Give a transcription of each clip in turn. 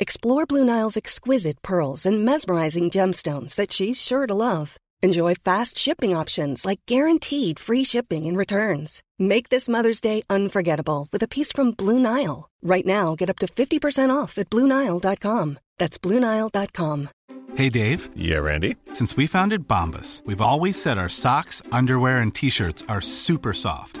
Explore Blue Nile's exquisite pearls and mesmerizing gemstones that she's sure to love. Enjoy fast shipping options like guaranteed free shipping and returns. Make this Mother's Day unforgettable with a piece from Blue Nile. Right now, get up to 50% off at BlueNile.com. That's BlueNile.com. Hey, Dave. Yeah, Randy. Since we founded Bombas, we've always said our socks, underwear, and t shirts are super soft.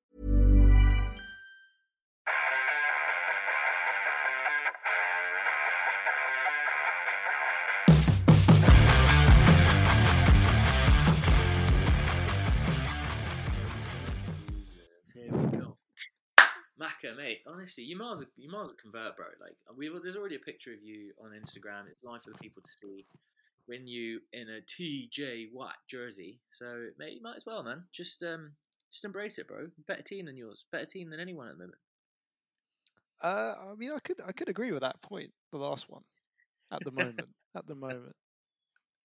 Macca, mate. Honestly, you might as well, you might as well convert, bro. Like, we there's already a picture of you on Instagram. It's live for the people to see. When you in a TJ Watt jersey, so mate, you might as well, man. Just um, just embrace it, bro. Better team than yours. Better team than anyone at the moment. Uh, I mean, I could I could agree with that point. The last one, at the moment, at the moment.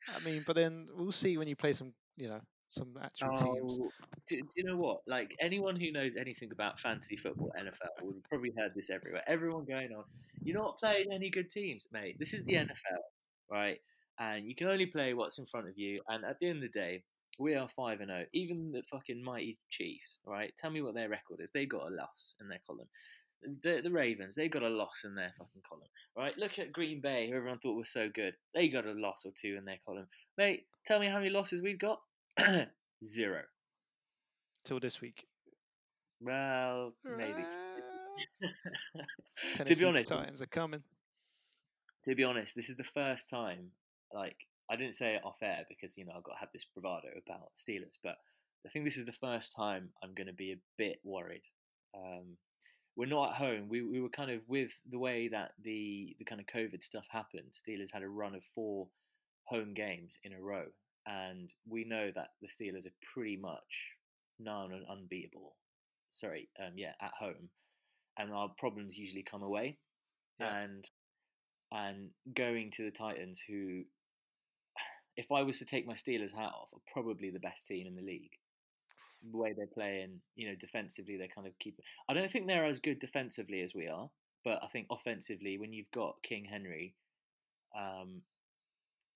I mean, but then we'll see when you play some, you know, some actual teams. Oh, do, do you know what? Like anyone who knows anything about fantasy football, NFL, would have probably heard this everywhere. Everyone going on, you're not playing any good teams, mate. This is the mm. NFL, right? And you can only play what's in front of you. And at the end of the day, we are five and zero. Even the fucking mighty Chiefs, right? Tell me what their record is. They got a loss in their column. The, the Ravens, they got a loss in their fucking column, right? Look at Green Bay, who everyone thought was so good. They got a loss or two in their column. Mate, tell me how many losses we've got? Zero. Till this week. Well, maybe. to be honest, Titans are coming. to be honest, this is the first time. Like, I didn't say it off air because you know I've got to have this bravado about Steelers, but I think this is the first time I'm going to be a bit worried. Um, we're not at home. We we were kind of with the way that the the kind of COVID stuff happened. Steelers had a run of four home games in a row, and we know that the Steelers are pretty much known and unbeatable. Sorry, um, yeah, at home, and our problems usually come away, Yeah. and and going to the Titans, who, if I was to take my Steelers hat off, are probably the best team in the league. The way they're playing, you know, defensively, they kind of keep. I don't think they're as good defensively as we are, but I think offensively, when you've got King Henry, um,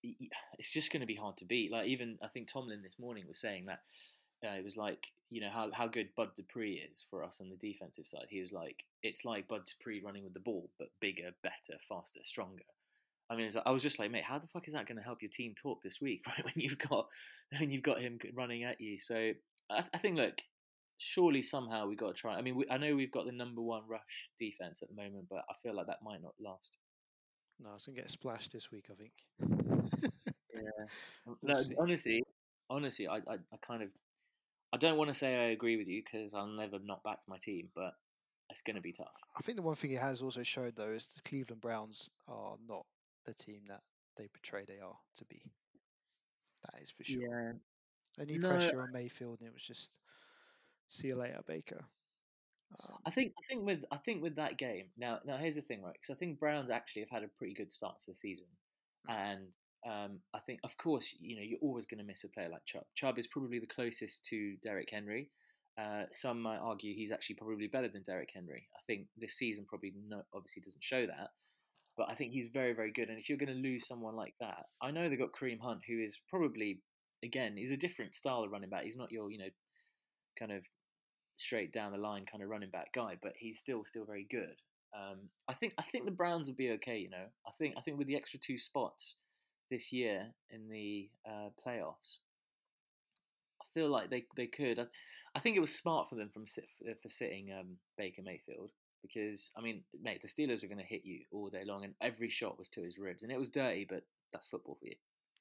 it's just going to be hard to beat. Like even I think Tomlin this morning was saying that uh, it was like you know how how good Bud Dupree is for us on the defensive side. He was like it's like Bud Dupree running with the ball, but bigger, better, faster, stronger. I mean, I was just like, mate, how the fuck is that going to help your team talk this week, right? When you've got when you've got him running at you. So I, I think, look, surely somehow we got to try. I mean, we, I know we've got the number one rush defense at the moment, but I feel like that might not last. No, it's gonna get splashed this week, I think. Yeah. No, honestly, honestly, I, I, I kind of, I don't want to say I agree with you because I'll never not back my team, but it's going to be tough. I think the one thing it has also showed though is the Cleveland Browns are not the team that they portray they are to be. That is for sure. Yeah. Any No, pressure on Mayfield and it was just see you later, Baker. Um, I think I think with I think with that game now now here's the thing right because I think Browns actually have had a pretty good start to the season, and um, I think of course you know you're always going to miss a player like Chubb. Chubb is probably the closest to Derrick Henry. Uh, some might argue he's actually probably better than Derrick Henry. I think this season probably obviously doesn't show that, but I think he's very very good. And if you're going to lose someone like that, I know they've got Kareem Hunt who is probably again he's a different style of running back. He's not your you know kind of straight down the line kind of running back guy, but he's still still very good. Um, I think I think the Browns will be okay. You know, I think I think with the extra two spots this year in the uh, playoffs, I feel like they they could. I, I think it was smart for them from sit, for sitting um, Baker Mayfield because I mean, mate, the Steelers are going to hit you all day long, and every shot was to his ribs, and it was dirty, but that's football for you.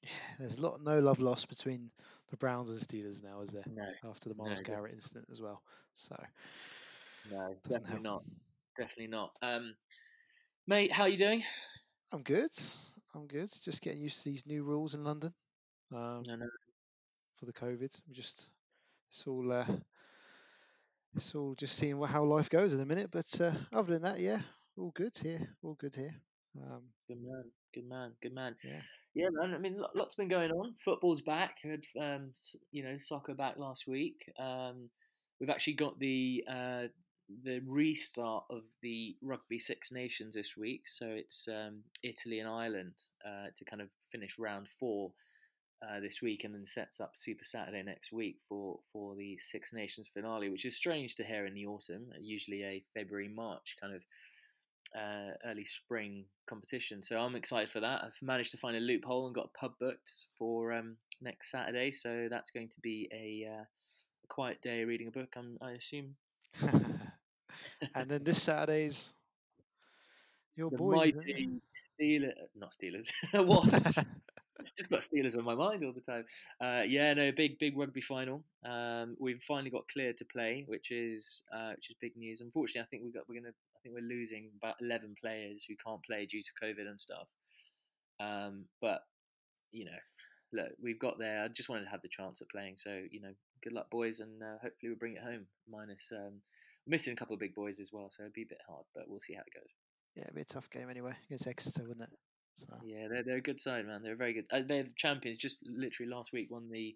Yeah, there's a lot, no love lost between the Browns and Steelers now, is there? No, After the Myles no, Garrett incident as well. So no, definitely help. not, definitely not. Um, mate, how are you doing? I'm good. I'm good. Just getting used to these new rules in London. Um, No, no. for the COVID. I'm just it's all uh, it's all just seeing how life goes in a minute. But uh, other than that, yeah, all good here. All good here. Um, Good man, good man, good man. Yeah. yeah, man. I mean, lots been going on. Football's back. We had, um, you know, soccer back last week. Um, we've actually got the uh, the restart of the Rugby Six Nations this week. So it's um, Italy and Ireland uh, to kind of finish round four uh, this week, and then sets up Super Saturday next week for for the Six Nations finale, which is strange to hear in the autumn. Usually a February March kind of uh, early spring competition. So I'm excited for that. I've managed to find a loophole and got a pub booked for um, next Saturday. So that's going to be a, uh, quiet day reading a book. I'm, I assume and then this Saturday's your the boys. mighty Steelers, not Steelers, Wasps. Just got Steelers on my mind all the time. Uh, yeah, no, big big rugby final. Um, we've finally got cleared to play, which is uh, which is big news. Unfortunately, I think we got we're gonna I think we're losing about eleven players who can't play due to COVID and stuff. Um, but you know, look, we've got there. I just wanted to have the chance at playing. So you know, good luck, boys, and uh, hopefully we will bring it home. Minus um, missing a couple of big boys as well, so it'd be a bit hard, but we'll see how it goes. Yeah, it'd be a tough game anyway against Exeter, wouldn't it? So Yeah, they're they're a good side, man. They're very good. Uh, they're the champions. Just literally last week won the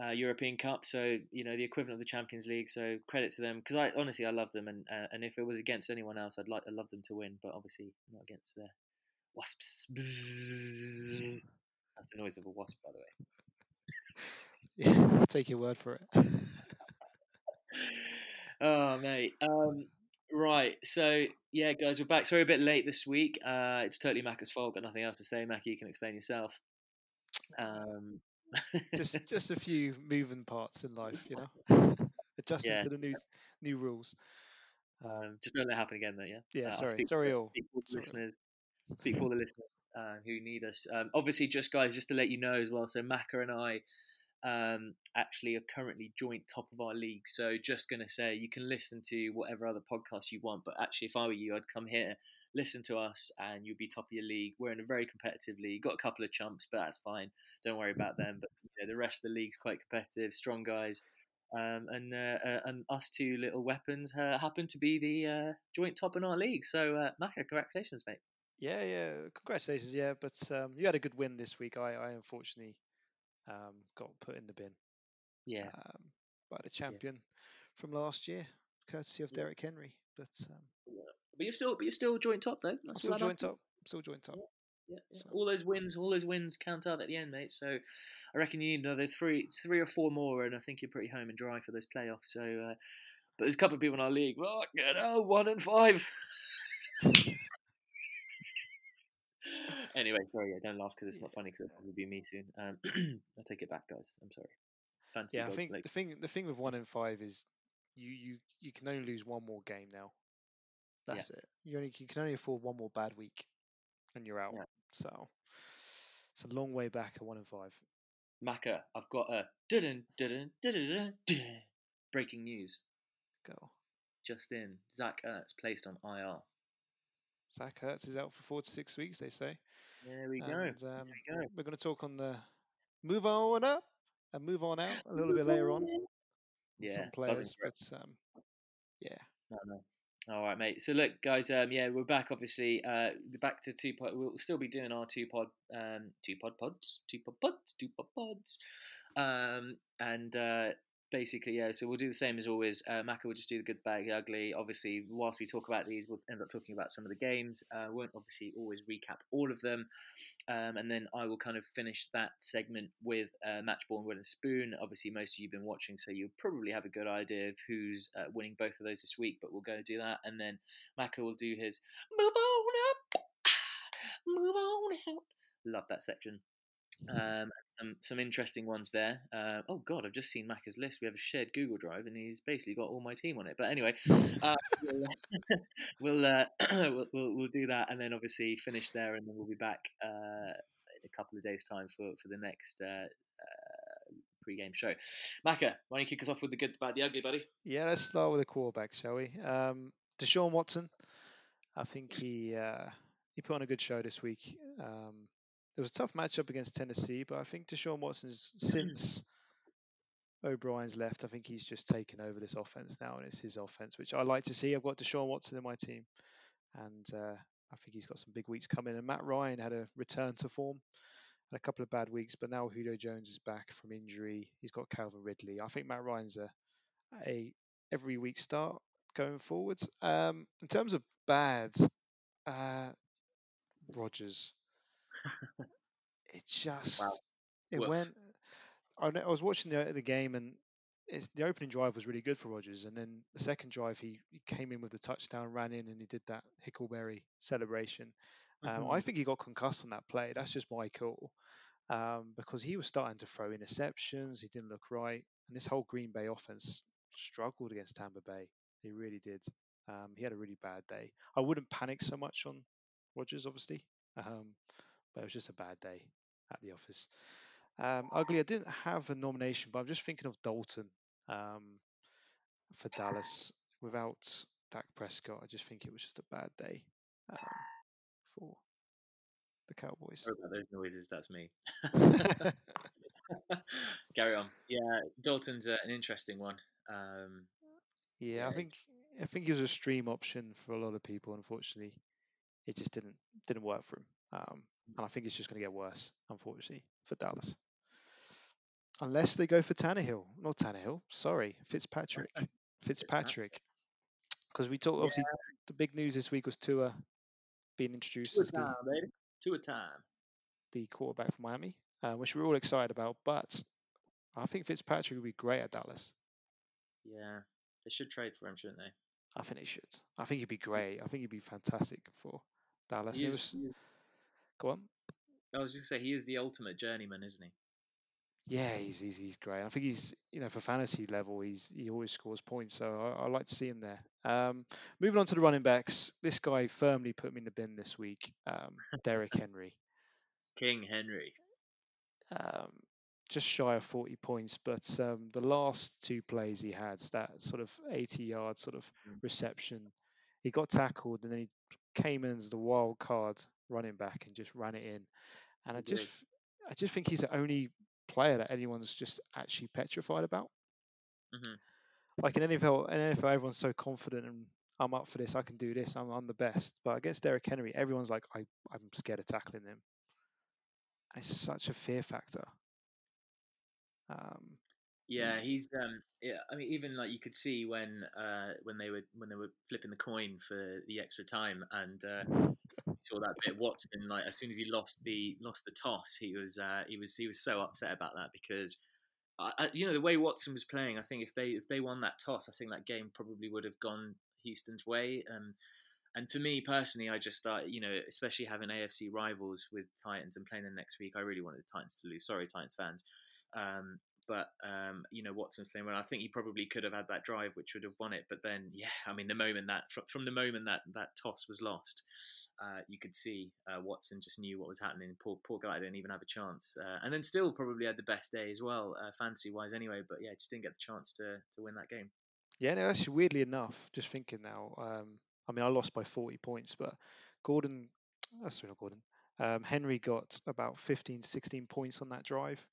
uh, European Cup, so you know the equivalent of the Champions League. So credit to them because I honestly I love them, and uh, and if it was against anyone else, I'd like I love them to win, but obviously not against the Wasps. Bzzz. That's the noise of a wasp, by the way. yeah, I'll take your word for it. oh mate. Um, right. So yeah, guys, we're back. Sorry, a bit late this week. Uh, it's totally Macca's fault. Got nothing else to say. Mackie, you can explain yourself. Um, just just a few moving parts in life, you know, adjusting Yeah. to the new new rules. um, just don't let it happen again, though. Yeah. Yeah, Uh, sorry, speak sorry all. speak for the Sorry. listeners. Speak for the listeners uh, who need us. Um, obviously, just guys, just to let you know as well. So Macca and I um, actually are currently joint top of our league. So just going to say you can listen to whatever other podcast you want, but actually, if I were you, I'd come here, listen to us, and you'll be top of your league. We're in a very competitive league. Got a couple of chumps, but that's fine. Don't worry about them. But you know, the rest of the league's quite competitive, strong guys. Um, and uh, uh, and us two little weapons uh, happen to be the uh, joint top in our league. So, uh, Macca, congratulations, mate. Yeah, yeah. Congratulations, yeah. But um, you had a good win this week. I, I unfortunately um, got put in the bin Yeah, um, by the champion from last year, courtesy of Yeah. Derrick Henry. But um, but you're still but you're still joint top though. That's still joint top. Still joint top. Yeah, yeah. So- all those wins, all those wins count out at the end, mate. So I reckon you need another three, three or four more, and I think you're pretty home and dry for those playoffs. So, uh, but there's a couple of people in our league. Well, you know, one and five. anyway, sorry, yeah, don't laugh because it's not funny because it'll probably be me soon. Um, I'll take it back, guys. I'm sorry. Fancy Yeah, I think the thing the thing with one in five is you you you can only lose one more game now. Yeah. That's it. You only you can only afford one more bad week, and you're out. Yeah. So it's a long way back at one in five. Macca, I've got a dun dun dun dun breaking news. Go. Just in, Zach Ertz placed on IR. Zach Ertz is out for four to six weeks. They say. There we go. Um, we go. we're going to talk on the move on up and move on out a little bit later on. Yeah, some players, but um, yeah, No, no. All right, mate. So look, guys. Um, yeah, we're back. Obviously, uh, back to two pod. We'll still be doing our two pod, um, two pod pods, two pod pods, two pod pods, um, and uh, basically, yeah. So we'll do the same as always. Uh, Macca will just do the good, bad, the ugly. Obviously, whilst we talk about these, we'll end up talking about some of the games. Uh, won't obviously always recap all of them, um, and then I will kind of finish that segment with uh, match ball and wooden spoon. Obviously, most of you've been watching, so you'll probably have a good idea of who's uh, winning both of those this week. But we'll go do that, and then Macca will do his move on up, move on out. Love that section. Um, some some interesting ones there. Uh, oh God, I've just seen Macca's list. We have a shared Google Drive, and he's basically got all my team on it. But anyway, uh, we'll we'll, uh, we'll, we'll we'll do that, and then obviously finish there, and then we'll be back uh, in a couple of days' time for for the next uh, uh, pre-game show. Macca, why don't you kick us off with the good, the bad, the ugly, buddy? Yeah, let's start with the quarterback, shall we? Um, Deshaun Watson. I think he uh, he put on a good show this week. Um, it was a tough matchup against Tennessee, but I think Deshaun Watson since O'Brien's left, I think he's just taken over this offense now, and it's his offense, which I like to see. I've got Deshaun Watson in my team, and uh, I think he's got some big weeks coming. And Matt Ryan had a return to form, had a couple of bad weeks, but now Julio Jones is back from injury. He's got Calvin Ridley. I think Matt Ryan's a a every week start going forwards. Um, in terms of bads, uh, Rodgers. It just Wow. it Woof. went. I, I was watching the the game and it's, the opening drive was really good for Rodgers, and then the second drive he, he came in with the touchdown, ran in, and he did that Hickleberry celebration. Um, I Mhm. think he got concussed on that play. That's just my call. Um, because he was starting to throw interceptions, he didn't look right, and this whole Green Bay offense struggled against Tampa Bay. They really did. Um, he had a really bad day. I wouldn't panic so much on Rodgers, obviously, um, but it was just a bad day at the office. Um, ugly. I didn't have a nomination, but I'm just thinking of Dalton um, for Dallas without Dak Prescott. I just think it was just a bad day um, for the Cowboys. Sorry about those noises. That's me. Carry on. Yeah, Dalton's uh, an interesting one. Um, yeah, I think I think he was a stream option for a lot of people. Unfortunately, it just didn't didn't work for him, um, and I think it's just going to get worse. Unfortunately for Dallas, unless they go for Tannehill, not Tannehill. Sorry, Fitzpatrick. Fitzpatrick. Because we talked obviously the big news this week was Tua being introduced two as a the, time, baby. Two a time. the quarterback for Miami, uh, which we're all excited about. But I think Fitzpatrick would be great at Dallas. Yeah, they should trade for him, shouldn't they? I think they should. I think he'd be great. I think he'd be fantastic for Dallas. He was- he is- go on. I was just say he is the ultimate journeyman, isn't he? Yeah, he's, he's he's great. I think he's you know for fantasy level, he's he always scores points. So I, I like to see him there. Um, moving on to the running backs, this guy firmly put me in the bin this week. Um, Derrick Henry, King Henry. um, just shy of forty points, but um, the last two plays he had, that sort of eighty yard sort of Mm. reception, he got tackled and then he came in as the wild card running back and just ran it in. And I just I just think he's the only player that anyone's just actually petrified about. hmm like in NFL, in NFL, everyone's so confident and I'm up for this. I can do this. I'm, I'm the best. But against Derrick Henry, everyone's like, I, I'm scared of tackling him. It's such a fear factor. Um, Yeah, he's um yeah, I mean even like you could see when uh when they were when they were flipping the coin for the extra time and uh you saw that bit. Watson like as soon as he lost the lost the toss he was uh he was he was so upset about that because I, you know the way Watson was playing I think if they if they won that toss I think that game probably would have gone Houston's way. Um and for me personally I just started you know especially having AFC rivals with Titans and playing them next week I really wanted the Titans to lose. Sorry Titans fans. Um but um, you know Watson was playing well. I think he probably could have had that drive, which would have won it. But then, yeah, I mean, the moment that from the moment that that toss was lost, uh, you could see uh, Watson just knew what was happening. Poor poor guy didn't even have a chance, uh, and then still probably had the best day as well, uh, fantasy wise anyway. But yeah, just didn't get the chance to to win that game. yeah, no, actually, weirdly enough, just thinking now, um, I mean, I lost by 40 points, but Gordon, uh, sorry, not Gordon, um, Henry got about 15, 16 points on that drive.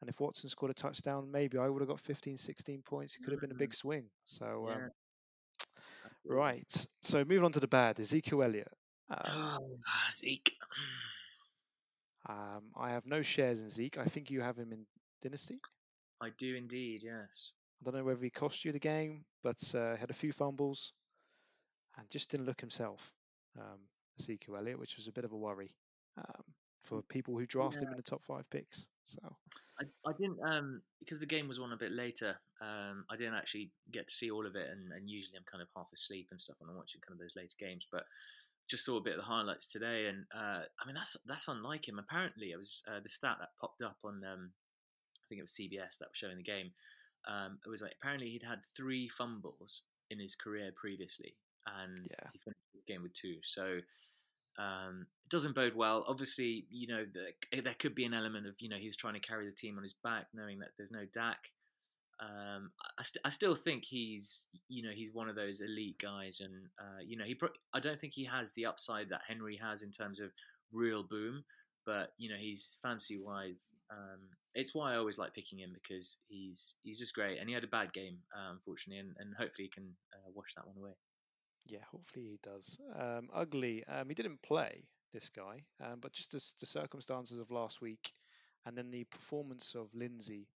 And if Watson scored a touchdown, maybe I would have got 15, 16 points. It could have been a big swing. So, Yeah. um, right. So, moving on to the bad, Ezekiel Elliott. Um, Ah, Zeke. Um, I have no shares in Zeke. I think you have him in Dynasty. I do indeed. Yes. I don't know whether he cost you the game, but uh, had a few fumbles and just didn't look himself. Um, Ezekiel Elliott, which was a bit of a worry um, for people who drafted him in the top five picks. So I, I didn't um because the game was on a bit later. Um, I didn't actually get to see all of it, and, and usually I'm kind of half asleep and stuff when I'm watching kind of those later games. But just saw a bit of the highlights today, and uh, I mean that's that's unlike him. Apparently, it was uh, the stat that popped up on um, I think it was CBS that was showing the game. Um, it was like apparently he'd had three fumbles in his career previously, and Yeah. he finished this game with two. So um, it doesn't bode well. Obviously, you know the, there could be an element of you know he was trying to carry the team on his back, knowing that there's no Dak. Um, I, st- I still think he's you know he's one of those elite guys, and uh, you know he pro- I don't think he has the upside that Henry has in terms of real boom, but you know he's fancy wise. Um, it's why I always like picking him because he's he's just great, and he had a bad game uh, unfortunately, and, and hopefully he can uh, wash that one away. Yeah, hopefully he does. Um, ugly. Um, he didn't play this guy, um, but just as the circumstances of last week, and then the performance of Lindsay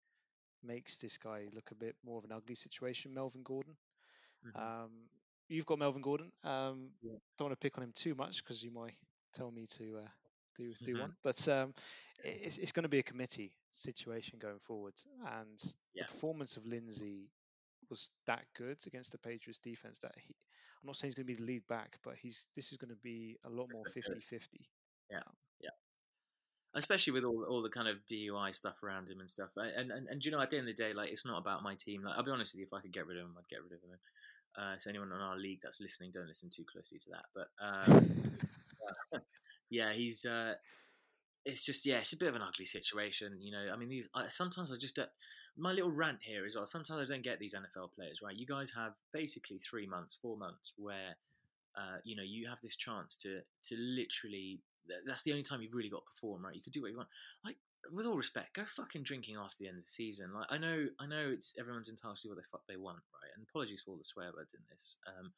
makes this guy look a bit more of an ugly situation. Melvin Gordon. Mhm. Um, you've got Melvin Gordon. Um, Yeah. Don't want to pick on him too much because you might tell me to uh, do do Mhm. one. But um, it's it's going to be a committee situation going forward, and Yeah. the performance of Lindsay was that good against the Patriots defense that he. I'm not saying he's going to be the lead back, but he's this is going to be a lot more 50-50. Yeah, yeah. especially with all all the kind of DUI stuff around him and stuff. And and, and you know, at the end of the day, like it's not about my team. Like I'll be honest with you, if I could get rid of him, I'd get rid of him. Uh, so anyone on our league that's listening, don't listen too closely to that. But um, yeah, he's. Uh, it's just yeah, it's a bit of an ugly situation. You know, I mean, these I, sometimes I just don't, my little rant here is well. Sometimes I don't get these NFL players right. You guys have basically three months, four months where. Uh, you know, you have this chance to to literally that's the only time you've really got to perform, right? You could do what you want. Like, with all respect, go fucking drinking after the end of the season. Like, I know, I know, it's everyone's entitled to what the fuck they want, right? And apologies for all the swear words in this, um,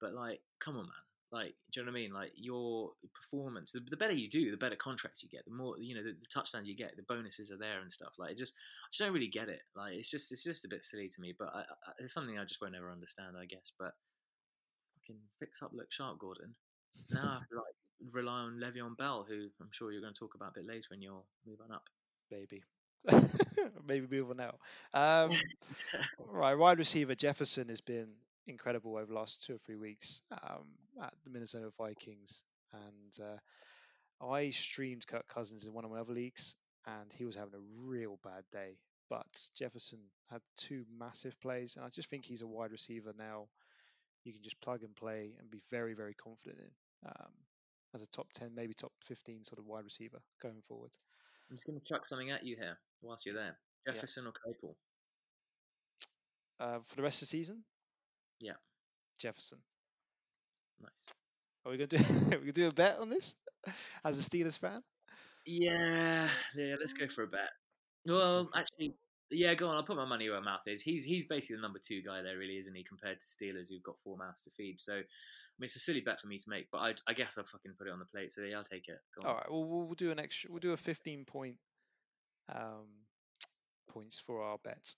but like, come on, man. Like, do you know what I mean? Like, your performance, the, the better you do, the better contract you get, the more, you know, the, the touchdowns you get, the bonuses are there and stuff. Like, it just, I just don't really get it. Like, it's just, it's just a bit silly to me. But I, I, it's something I just won't ever understand, I guess. But fucking fix up, look sharp, Gordon. Now I have to like rely on Le'Veon Bell, who I'm sure you're going to talk about a bit later when you're moving up. Maybe. Maybe move on now. Um, right, wide receiver Jefferson has been incredible over the last two or three weeks um, at the Minnesota Vikings, and uh, I streamed Kirk Cousins in one of my other leagues, and he was having a real bad day. But Jefferson had two massive plays, and I just think he's a wide receiver now. You can just plug and play and be very, very confident in um, as a top ten, maybe top fifteen sort of wide receiver going forward. I'm just going to chuck something at you here whilst you're there. Yeah. Jefferson or Claypool? Uh, for the rest of the season, Yeah, Jefferson. nice. Are we gonna do? we gonna do a bet on this as a Steelers fan? Yeah, yeah. Let's go for a bet. Well, actually, yeah. Go on. I'll put my money where my mouth is. He's he's basically the number two guy there, really, isn't he? Compared to Steelers, who've got four mouths to feed. So, I mean, it's a silly bet for me to make, but I, I guess I'll fucking put it on the plate. So yeah, I'll take it. All right. Well, we'll do an extra. We'll do a 15 point um, points for our bet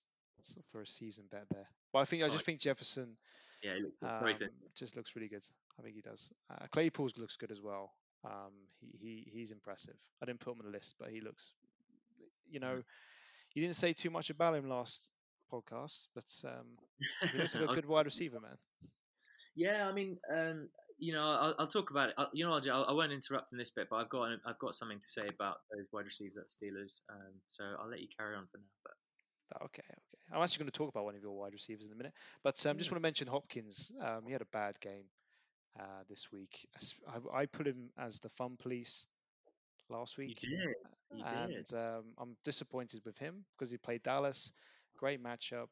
for a season bet there. But I think I just Alright. think Jefferson Yeah, um, just looks really good. I think he does. Uh, Claypool looks good as well. Um, he, he he's impressive. I didn't put him on the list, but he looks. You Mm-hmm. know, you didn't say too much about him last podcast, but um, he looks like a good wide receiver, man. Yeah, I mean, um, you know, I'll, I'll talk about it. I, you know, I'll, I won't interrupt in this bit, but I've got I've got something to say about those wide receivers at Steelers. Um, so I'll let you carry on for now. But Okay, okay. I'm actually going to talk about one of your wide receivers in a minute, but um, just want to mention Hopkins. Um, he had a bad game uh, this week. I, I put him as the fun police last you week, did, you and did. um, I'm disappointed with him because he played Dallas. Great matchup,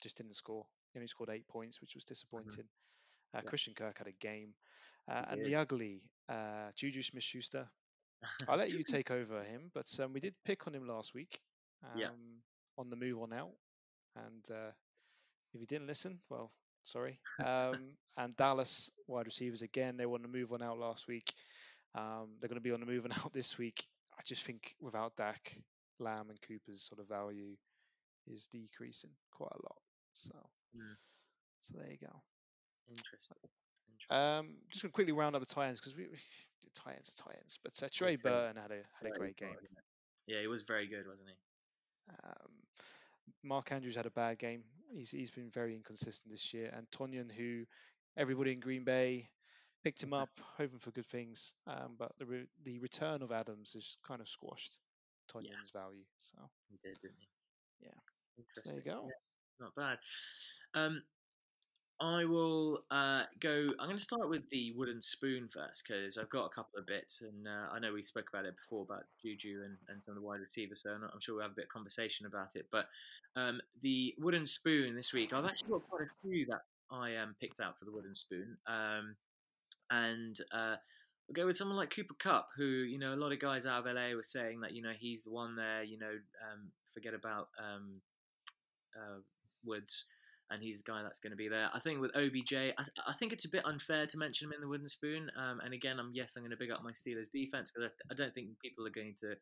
just didn't score. He only scored eight points, which was disappointing. Uh, Yeah. Christian Kirk had a game, uh, and the ugly uh, Juju Smith-Schuster. I'll let you take over him, but um, we did pick on him last week. Um, Yeah. On the move on out, and uh, if you didn't listen, well, sorry. Um, and Dallas wide receivers again, they want to move on out last week. Um, they're going to be on the move on out this week. I just think without Dak, Lamb, and Cooper's sort of value is decreasing quite a lot. So, Mm. so there you go. Interesting. Interesting. Um, just going to quickly round up the Titans because we, we the Titans Titans, but uh, Trey Trey. Burton had a had a great game. Yeah, he was very good, wasn't he? Um, Mark Andrews had a bad game. He's he's been very inconsistent this year. And Tonyan, who everybody in Green Bay picked him up, hoping for good things. Um, but the re- the return of Adams is kind of squashed Tonyan's value. So He did, didn't he? Yeah. so there you go. Yeah, not bad. Um, I will uh, go. I'm going to start with the wooden spoon first because I've got a couple of bits, and uh, I know we spoke about it before about Juju and, and some of the wide receivers, so I'm, I'm sure we'll have a bit of conversation about it. But um, the wooden spoon this week, I've actually got quite a few that I um, picked out for the wooden spoon, um, and uh, I'll go with someone like Cooper Kupp, who you know a lot of guys out of LA were saying that you know he's the one there. You know, um, forget about um, uh, Woods, and he's the guy that's going to be there. I think with OBJ, I, I think it's a bit unfair to mention him in the wooden spoon. Um, and again, I'm yes, I'm going to big up my Steelers defense because I, I don't think people are going to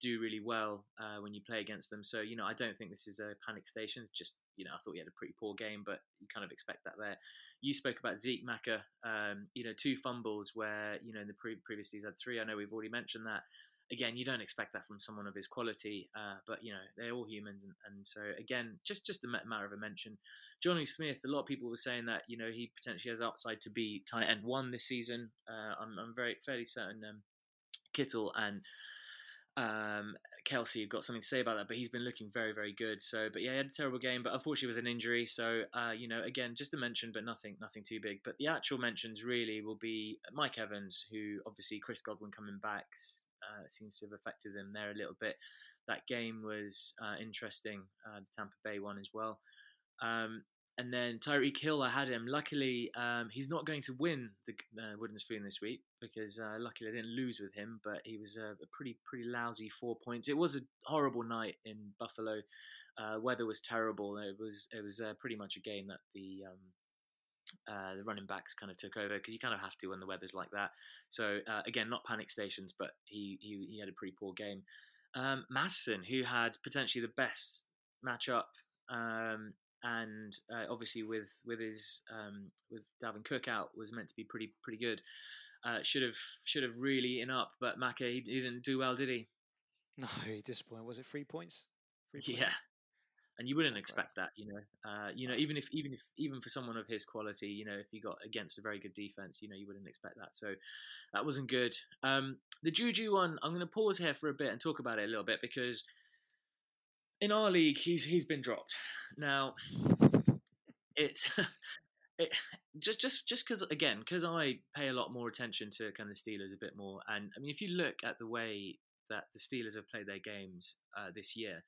do really well uh, when you play against them. So you know, I don't think this is a panic station. It's just you know, I thought he had a pretty poor game, but you kind of expect that there. You spoke about Zeke Macca, um, you know, two fumbles where you know in the pre- previous season had three. I know we've already mentioned that again, you don't expect that from someone of his quality, uh, but you know they're all humans, and, and so again, just just a matter of a mention. Jonnu Smith, a lot of people were saying that you know he potentially has upside to be tight end one this season. Uh, I'm, I'm very fairly certain um, Kittle and um, Kelce got something to say about that, but he's been looking very, very good. So, but yeah, he had a terrible game, but unfortunately it was an injury. So, uh, you know, again, just a mention, but nothing, nothing too big. But the actual mentions really will be Mike Evans, who obviously Chris Godwin coming back uh, seems to have affected them there a little bit. That game was uh, interesting, uh, the Tampa Bay one as well. Um, and then Tyreek Hill, I had him. Luckily, um, he's not going to win the uh, wooden spoon this week because uh, luckily I didn't lose with him. But he was a, a pretty pretty lousy four points. It was a horrible night in Buffalo. Uh, weather was terrible. It was it was uh, pretty much a game that the um, uh, the running backs kind of took over because you kind of have to when the weather's like that. So uh, again, not panic stations, but he he, he had a pretty poor game. Um, Mattison, who had potentially the best matchup um, and uh, obviously with with his um, with Dalvin Cook out was meant to be pretty pretty good. Uh, should have should have really in up, but Macca he, he didn't do well, did he? No, he disappointed. Was it three points? Three points? Yeah, and you wouldn't Not expect that, you know. Uh, you know, even if even if even for someone of his quality, you know, if you got against a very good defense, you know, you wouldn't expect that. So that wasn't good. Um, the Juju one, I'm going to pause here for a bit and talk about it a little bit because in our league, he's he's been dropped. Now, it's it, just just just because again, because I pay a lot more attention to kind of Steelers a bit more, and I mean, if you look at the way that the Steelers have played their games uh, this year,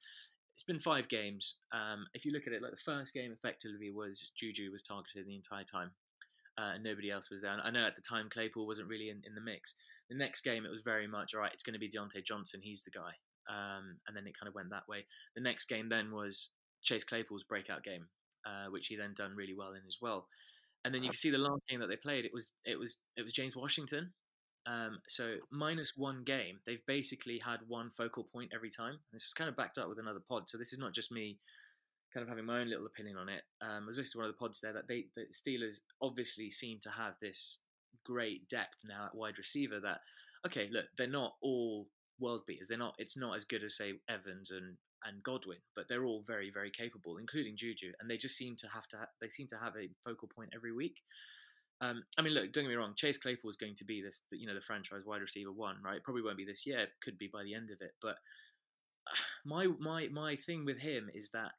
it's been five games. Um, if you look at it, like the first game effectively was Juju was targeted the entire time. Uh, and nobody else was there. And I know at the time Claypool wasn't really in, in the mix. The next game it was very much all right. It's going to be Diontae Johnson. He's the guy. Um, and then it kind of went that way. The next game then was Chase Claypool's breakout game, uh, which he then done really well in as well. And then you can see the last game that they played. It was it was it was James Washington. Um, so minus one game, they've basically had one focal point every time. This was kind of backed up with another pod. So this is not just me kind of having my own little opinion on it. Um, I was listening to one of the pods there that they the Steelers obviously seem to have this great depth now at wide receiver. That okay, look, they're not all world beaters. They're not. It's not as good as say Evans and and Godwin, but they're all very very capable, including Juju. And they just seem to have to. Ha- they seem to have a focal point every week. Um, I mean, look, don't get me wrong. Chase Claypool is going to be this, you know, the franchise wide receiver one, right? Probably won't be this year. Could be by the end of it. But my my my thing with him is that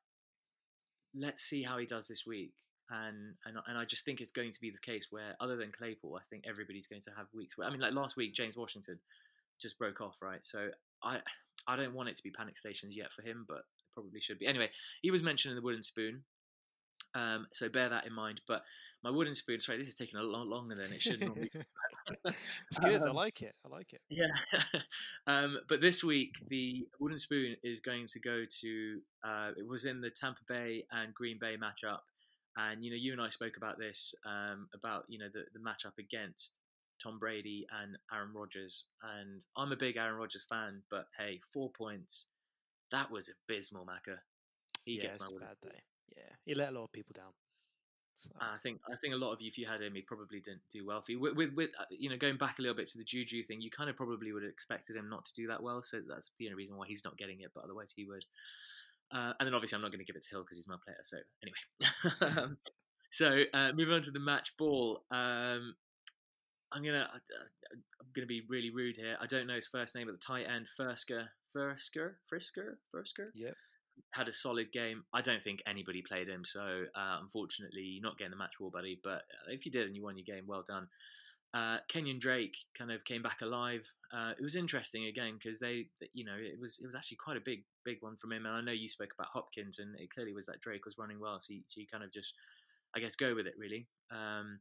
let's see how he does this week. And, and and I just think it's going to be the case where, other than Claypool, I think everybody's going to have weeks where I mean, like last week, James Washington just broke off, right? So I I don't want it to be panic stations yet for him, but it probably should be. Anyway, he was mentioned in the wooden spoon, um, so bear that in mind. But my wooden spoon, sorry, this is taking a lot longer than it should normally. it's good. I Um, like it. I like it. Yeah. um, but this week, the wooden spoon is going to go to. Uh, it was in the Tampa Bay and Green Bay matchup, and you know, you and I spoke about this um, about you know the the matchup against Tom Brady and Aaron Rodgers, and I'm a big Aaron Rodgers fan, but hey, four points, that was abysmal, Macca. He yeah, gets my a bad day. Yeah, he let a lot of people down. So, I think I think a lot of you, if you had him, he probably didn't do well for you. With, with, with uh, you know, going back a little bit to the Juju thing, you kind of probably would have expected him not to do that well. So that's the only reason why he's not getting it. But otherwise, he would. Uh, and then obviously, I'm not going to give it to Hill because he's my player. So anyway, um, so uh, moving on to the match ball. Um, I'm gonna uh, I'm gonna be really rude here. I don't know his first name, but the tight end Fersker Fersker Frisker Fersker Yeah. had a solid game. I don't think anybody played him, so uh, unfortunately, you're not getting the match ball, buddy. But uh, if you did and you won your game, well done. Uh, Kenyon Drake kind of came back alive. Uh, it was interesting again because they, you know, it was it was actually quite a big big one from him. And I know you spoke about Hopkins, and it clearly was that Drake was running well, so you, so you kind of just, I guess, go with it really. Um,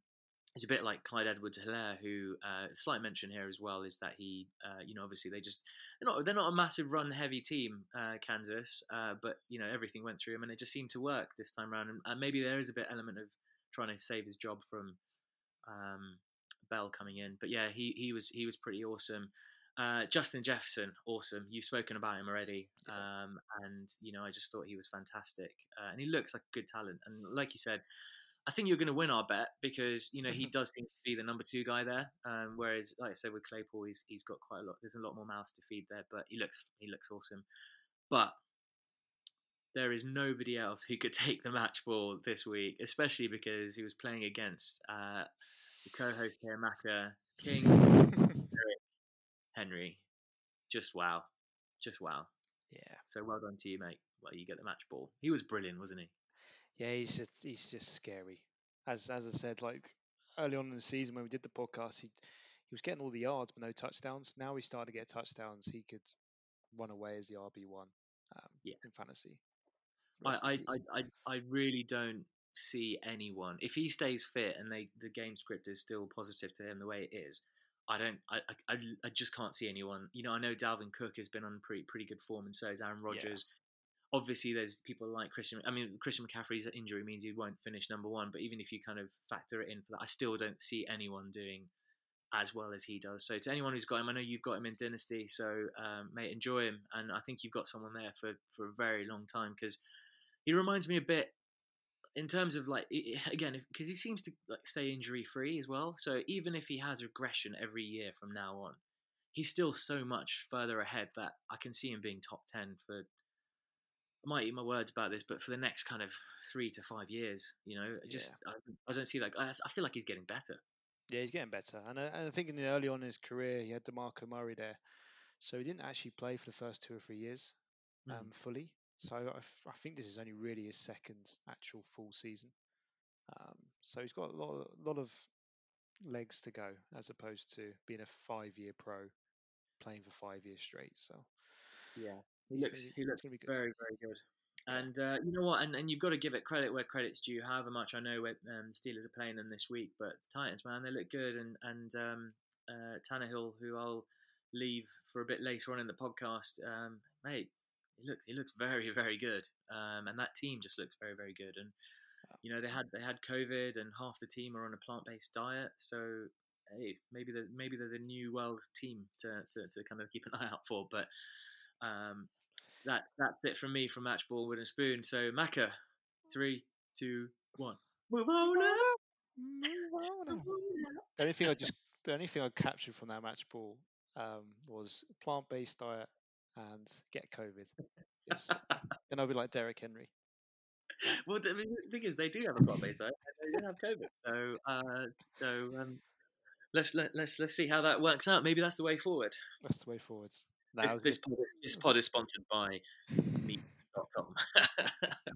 it's a bit like Clyde Edwards Helaire, who uh, slight mention here as well is that he, uh, you know, obviously they just they're not they're not a massive run heavy team, uh, Kansas, uh, but you know everything went through him and it just seemed to work this time around. And, and maybe there is a bit element of trying to save his job from um, Bell coming in, but yeah, he he was he was pretty awesome. Uh, Justin Jefferson, awesome. You've spoken about him already, um, and you know I just thought he was fantastic, uh, and he looks like a good talent. And like you said, I think you're going to win our bet because you know he does seem to be the number two guy there. Um, whereas, like I said, with Claypool, he's he's got quite a lot. There's a lot more mouths to feed there, but he looks he looks awesome. But there is nobody else who could take the match ball this week, especially because he was playing against uh, the co-host here, Macca King Henry. Just wow, just wow. Yeah. So well done to you, mate. Well, you get the match ball. He was brilliant, wasn't he? Yeah, he's just he's just scary. As as I said, like early on in the season when we did the podcast, he he was getting all the yards but no touchdowns. Now he started to get touchdowns. He could run away as the RB one um, Yeah. in fantasy. I, I, I. I, really don't see anyone if he stays fit and they the game script is still positive to him the way it is. I don't. I, I- I just can't see anyone. You know, I know Dalvin Cook has been on pretty pretty good form, and so is Aaron Rodgers. Obviously, there's people like Christian. I mean, Christian McCaffrey's injury means he won't finish number one. But even if you kind of factor it in for that, I still don't see anyone doing as well as he does. So to anyone who's got him, I know you've got him in Dynasty, so um, mate, enjoy him. And I think you've got someone there for for a very long time because he reminds me a bit in terms of like again because he seems to like stay injury free as well. So even if he has regression every year from now on, he's still so much further ahead that I can see him being top ten for. I might eat my words about this, but for the next kind of three to five years, you know, I just I, I don't see like I, I feel like he's getting better. Yeah, he's getting better. And I, and I think in the early on in his career, he had DeMarco Murray there. So he didn't actually play for the first two or three years um, Mm. fully. So I, think this is only really his second actual full season. Um, so he's got a lot, of, lot of legs to go as opposed to being a five year pro playing for five years straight. So Yeah, He's gonna looks be- he looks gonna be good. very very good. And uh, you know what? And, and you've got to give it credit where credit's due. However much I know where, um, Steelers are playing them this week, but the Titans, man, they look good. And and um, uh, Tannehill, who I'll leave for a bit later on in the podcast, um, mate, he looks he looks very very good. Um, and that team just looks very very good. And you know they had they had COVID, and half the team are on a plant based diet. So hey, maybe the maybe they're the new world team to, to, to kind of keep an eye out for. But um, that's that's it from me from Match Ball with a spoon. So Macca, three, two, one. Move on up. The only thing I just the only thing I captured from that match ball um, was plant based diet and get COVID. Yes. then I'll be like Derrick Henry. well, the, I mean, the thing is, they do have a plant-based diet. and They don't have COVID, so uh, so um, let's let, let's let's see how that works out. Maybe that's the way forward. That's the way forwards. This- Now, this, pod is, this pod is sponsored by meat.com. all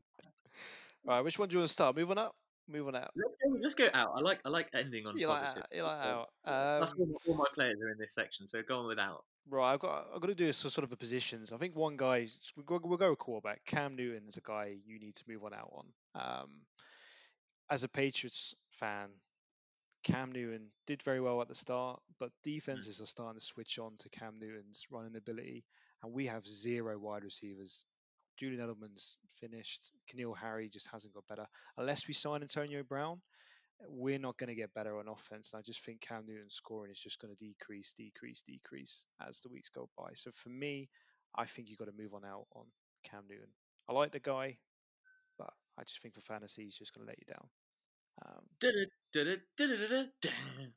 right, which one do you want to start? Move on up. Move on out. let's, go, let's go out. I like I like ending on You like positive. out. You like out. That's Um, all, my- all my players are in this section, so go on without. Right, I've got I've got to do a sort of a positions. I think one guy we'll go, we'll go with quarterback. Cam Newton is a guy you need to move on out on. Um, as a Patriots fan, Cam Newton did very well at the start, but hmm. defenses are starting to switch on to Cam Newton's running ability, and we have zero wide receivers. Julian Edelman's finished. N'Keal Harry just hasn't got better. Unless we sign Antonio Brown, we're not going to get better on offense. And I just think Cam Newton's scoring is just going to decrease, decrease, decrease as the weeks go by. So for me, I think you've got to move on out on Cam Newton. I like the guy, but I just think for fantasy, he's just going to let you down. Um,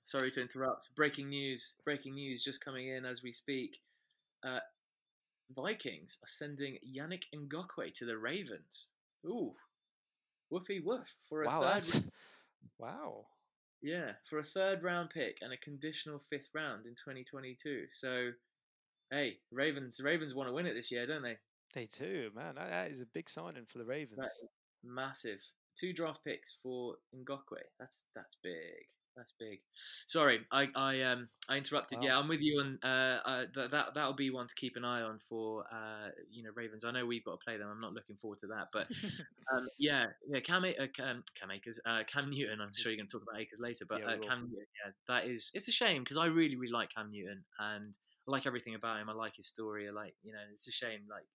Sorry to interrupt. Breaking news. Breaking news just coming in as we speak. Uh, Vikings are sending Yannick Ngakoue to the Ravens. Ooh. Woofy woof for a wow, third. that's wow. Yeah, for a third round pick and a conditional fifth round in 2022. So, hey, Ravens Ravens want to win it this year, don't they? They do, man. That, that is a big signing for the Ravens. Massive. Two draft picks for Ngakoue. That's that's big. That's big. Sorry, I I um I interrupted. Wow. Yeah, I'm with you on uh, uh that that that'll be one to keep an eye on for uh you know Ravens. I know we've got to play them. I'm not looking forward to that, but um yeah yeah Cam uh, Cam, Cam Akers uh Cam Newton. I'm sure you're going to talk about Akers later, but Yeah, uh. Cam Newton. Yeah, that is it's a shame because I really really like Cam Newton and I like everything about him. I like his story. I like you know it's a shame like.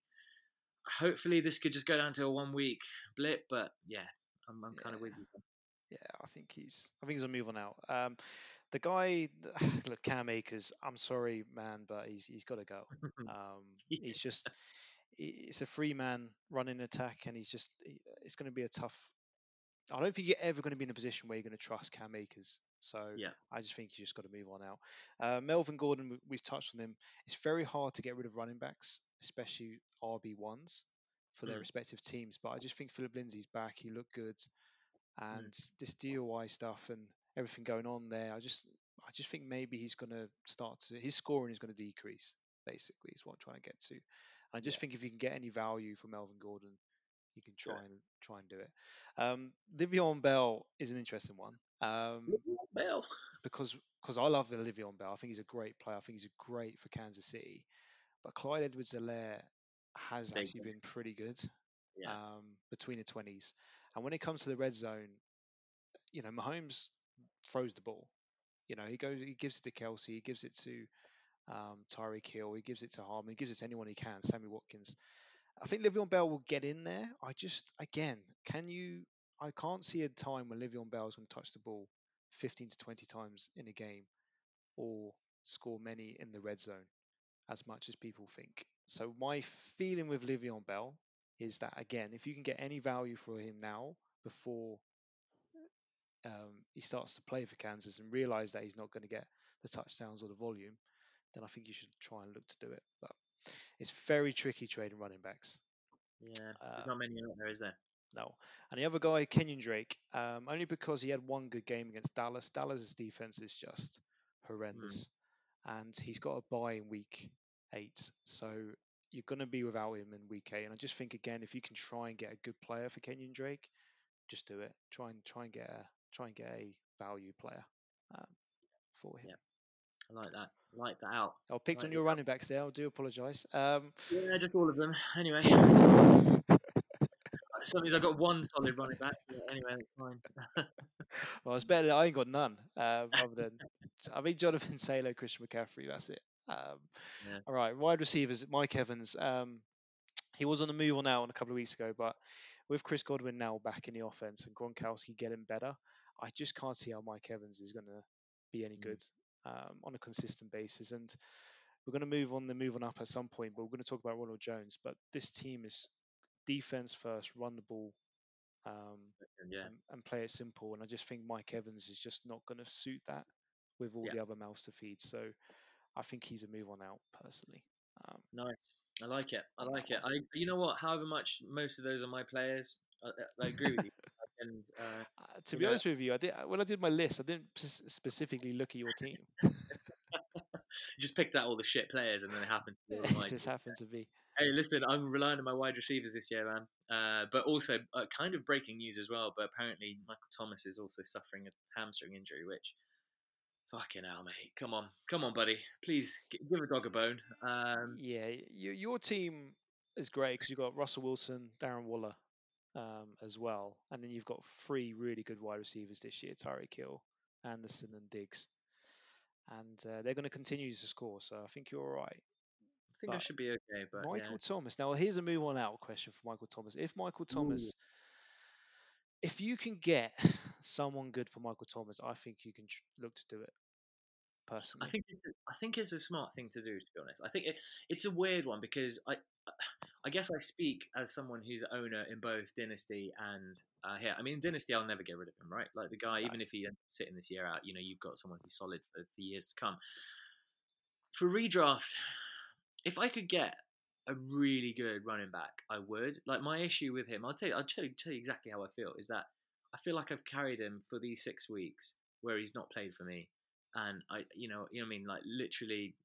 Hopefully this could just go down to a one week blip, but yeah, I'm, I'm kind of with you. Yeah, I think he's. I think he's a move on out. Um, the guy, look, Cam Akers. I'm sorry, man, but he's he's got to go. Um, Yeah. he's just. It's a free man running attack, and he's just. It's going to be a tough. I don't think you're ever going to be in a position where you're going to trust Cam Akers. So Yeah. I just think you just got to move on out. Uh, Melvin Gordon, we- we've touched on him. It's very hard to get rid of running backs, especially RB ones for their Mm. respective teams. But I just think Philip Lindsay's back. He looked good Mm. and this DUI stuff and everything going on there, I just I just think maybe he's going to start to his scoring is going to decrease. Basically, is what I'm trying to get to. And I just think if you can get any value from Melvin Gordon, you can try Yeah. and try and do it. Um, Le'Veon Bell is an interesting one um, Bell. because because I love Le'Veon Bell. I think he's a great player. I think he's a great for Kansas City. But Clyde Edwards-Helaire has Big actually one. been pretty good Yeah. um, between the 20s. And when it comes to the red zone, you know, Mahomes throws the ball. You know, he goes, he gives it to Kelce, he gives it to um, Tyreek Hill, he gives it to Hardman, he gives it to anyone he can, Sammy Watkins. I think Le'Veon Bell will get in there. I just, again, can you? I can't see a time when Le'Veon Bell is going to touch the ball 15 to 20 times in a game or score many in the red zone as much as people think. So my feeling with Le'Veon Bell is that again, if you can get any value for him now before um, he starts to play for Kansas and realize that he's not going to get the touchdowns or the volume, then I think you should try and look to do it. But it's very tricky trading running backs. Yeah, there's Um, not many out there, is there? No. And the other guy, Kenyon Drake, um, only because he had one good game against Dallas. Dallas' defense is just horrendous. And he's got a bye in week eight. So you're going to be without him in week eight. And I just think, again, if you can try and get a good player for Kenyon Drake, just do it. Try and try and get a try and get a value player um, for him. Yeah. I like that. I like that out. I picked on your that. running backs there. I do apologise. Um, Yeah, just all of them. Anyway, that means I've got one solid running back. Anyway, that's fine. well, it's better. I ain't got none. Um, other than I mean, Jonathan Taylor, Christian McCaffrey. That's it. Um, Yeah. All right, wide receivers. Mike Evans. Um, he was on the move on out a couple of weeks ago, but with Chris Godwin now back in the offense and Gronkowski getting better, I just can't see how Mike Evans is going to be any Mm. good um, on a consistent basis. And we're going to move on the move on up at some point, but we're going to talk about Ronald Jones. But this team is defense first, run the ball, um, yeah, and, and play it simple. And I just think Mike Evans is just not going to suit that with all Yeah. the other mouths to feed. So I think he's a move on out personally. Um, nice. I like it. I like it. I, you know what? However much most of those are my players, I, I- agree with you. And uh, Uh, to be honest with you, I did when I did my list, I didn't specifically look at your team. just picked out all the shit players, and then it happened. To be it just team. happened to be. Hey, listen, I'm relying on my wide receivers this year, man. Uh, but also, uh, kind of breaking news as well. But apparently, Michael Thomas is also suffering a hamstring injury, which, fucking hell, mate. Come on, come on, buddy. Please give a dog a bone. Um, Yeah, y- your team is great because you've got Russell Wilson, Darren Waller um, as well, and then you've got three really good wide receivers this year: Tyreek Hill, Anderson, and Diggs. And uh, they're going to continue to score, so I think you're all right. I think I should be okay. But Michael yeah. Thomas. Now, here's a move on out question for Michael Thomas. If Michael Thomas, if you can get someone good for Michael Thomas, I think you can look to do it. Personally, I think it's a- I think it's a smart thing to do. To be honest, I think it, it's a weird one because I I guess I speak as someone who's owner in both Dynasty and uh, here. I mean, Dynasty, I'll never get rid of him, right? Like the guy, even if he ends up sitting this year out, you know, you've got someone who's solid for, for years to come. For redraft, if I could get a really good running back, I would. Like my issue with him, I'll tell you, I'll tell you, tell you exactly how I feel. Is that I feel like I've carried him for these six weeks where he's not played for me, and I, you know, you know, what I mean, like literally,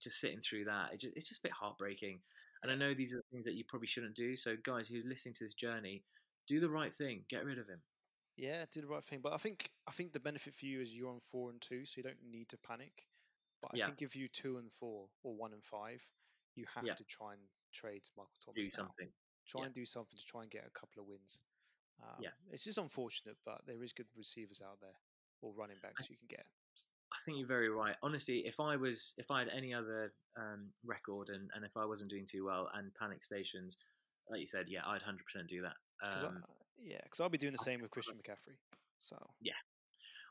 just sitting through that, it just, it's just a bit heartbreaking. And I know these are things that you probably shouldn't do. So, guys who's listening to this journey, do the right thing. Get rid of him. Yeah, do the right thing. But I think I think the benefit for you is you're on four and two, so you don't need to panic. But I Yeah. think if you two and four or one and five, you have Yeah. to try and trade Michael Thomas. Do something. Try yeah. and do something to try and get a couple of wins. Um, Yeah. it's just unfortunate, but there is good receivers out there or running backs you can get. I think you're very right. Honestly, if I was, if I had any other um, record and, and if I wasn't doing too well and panic stations, like you said, yeah, I'd 100% do that. 'Cause I- Um, yeah, because I'll be doing the same with Christian McCaffrey. So yeah,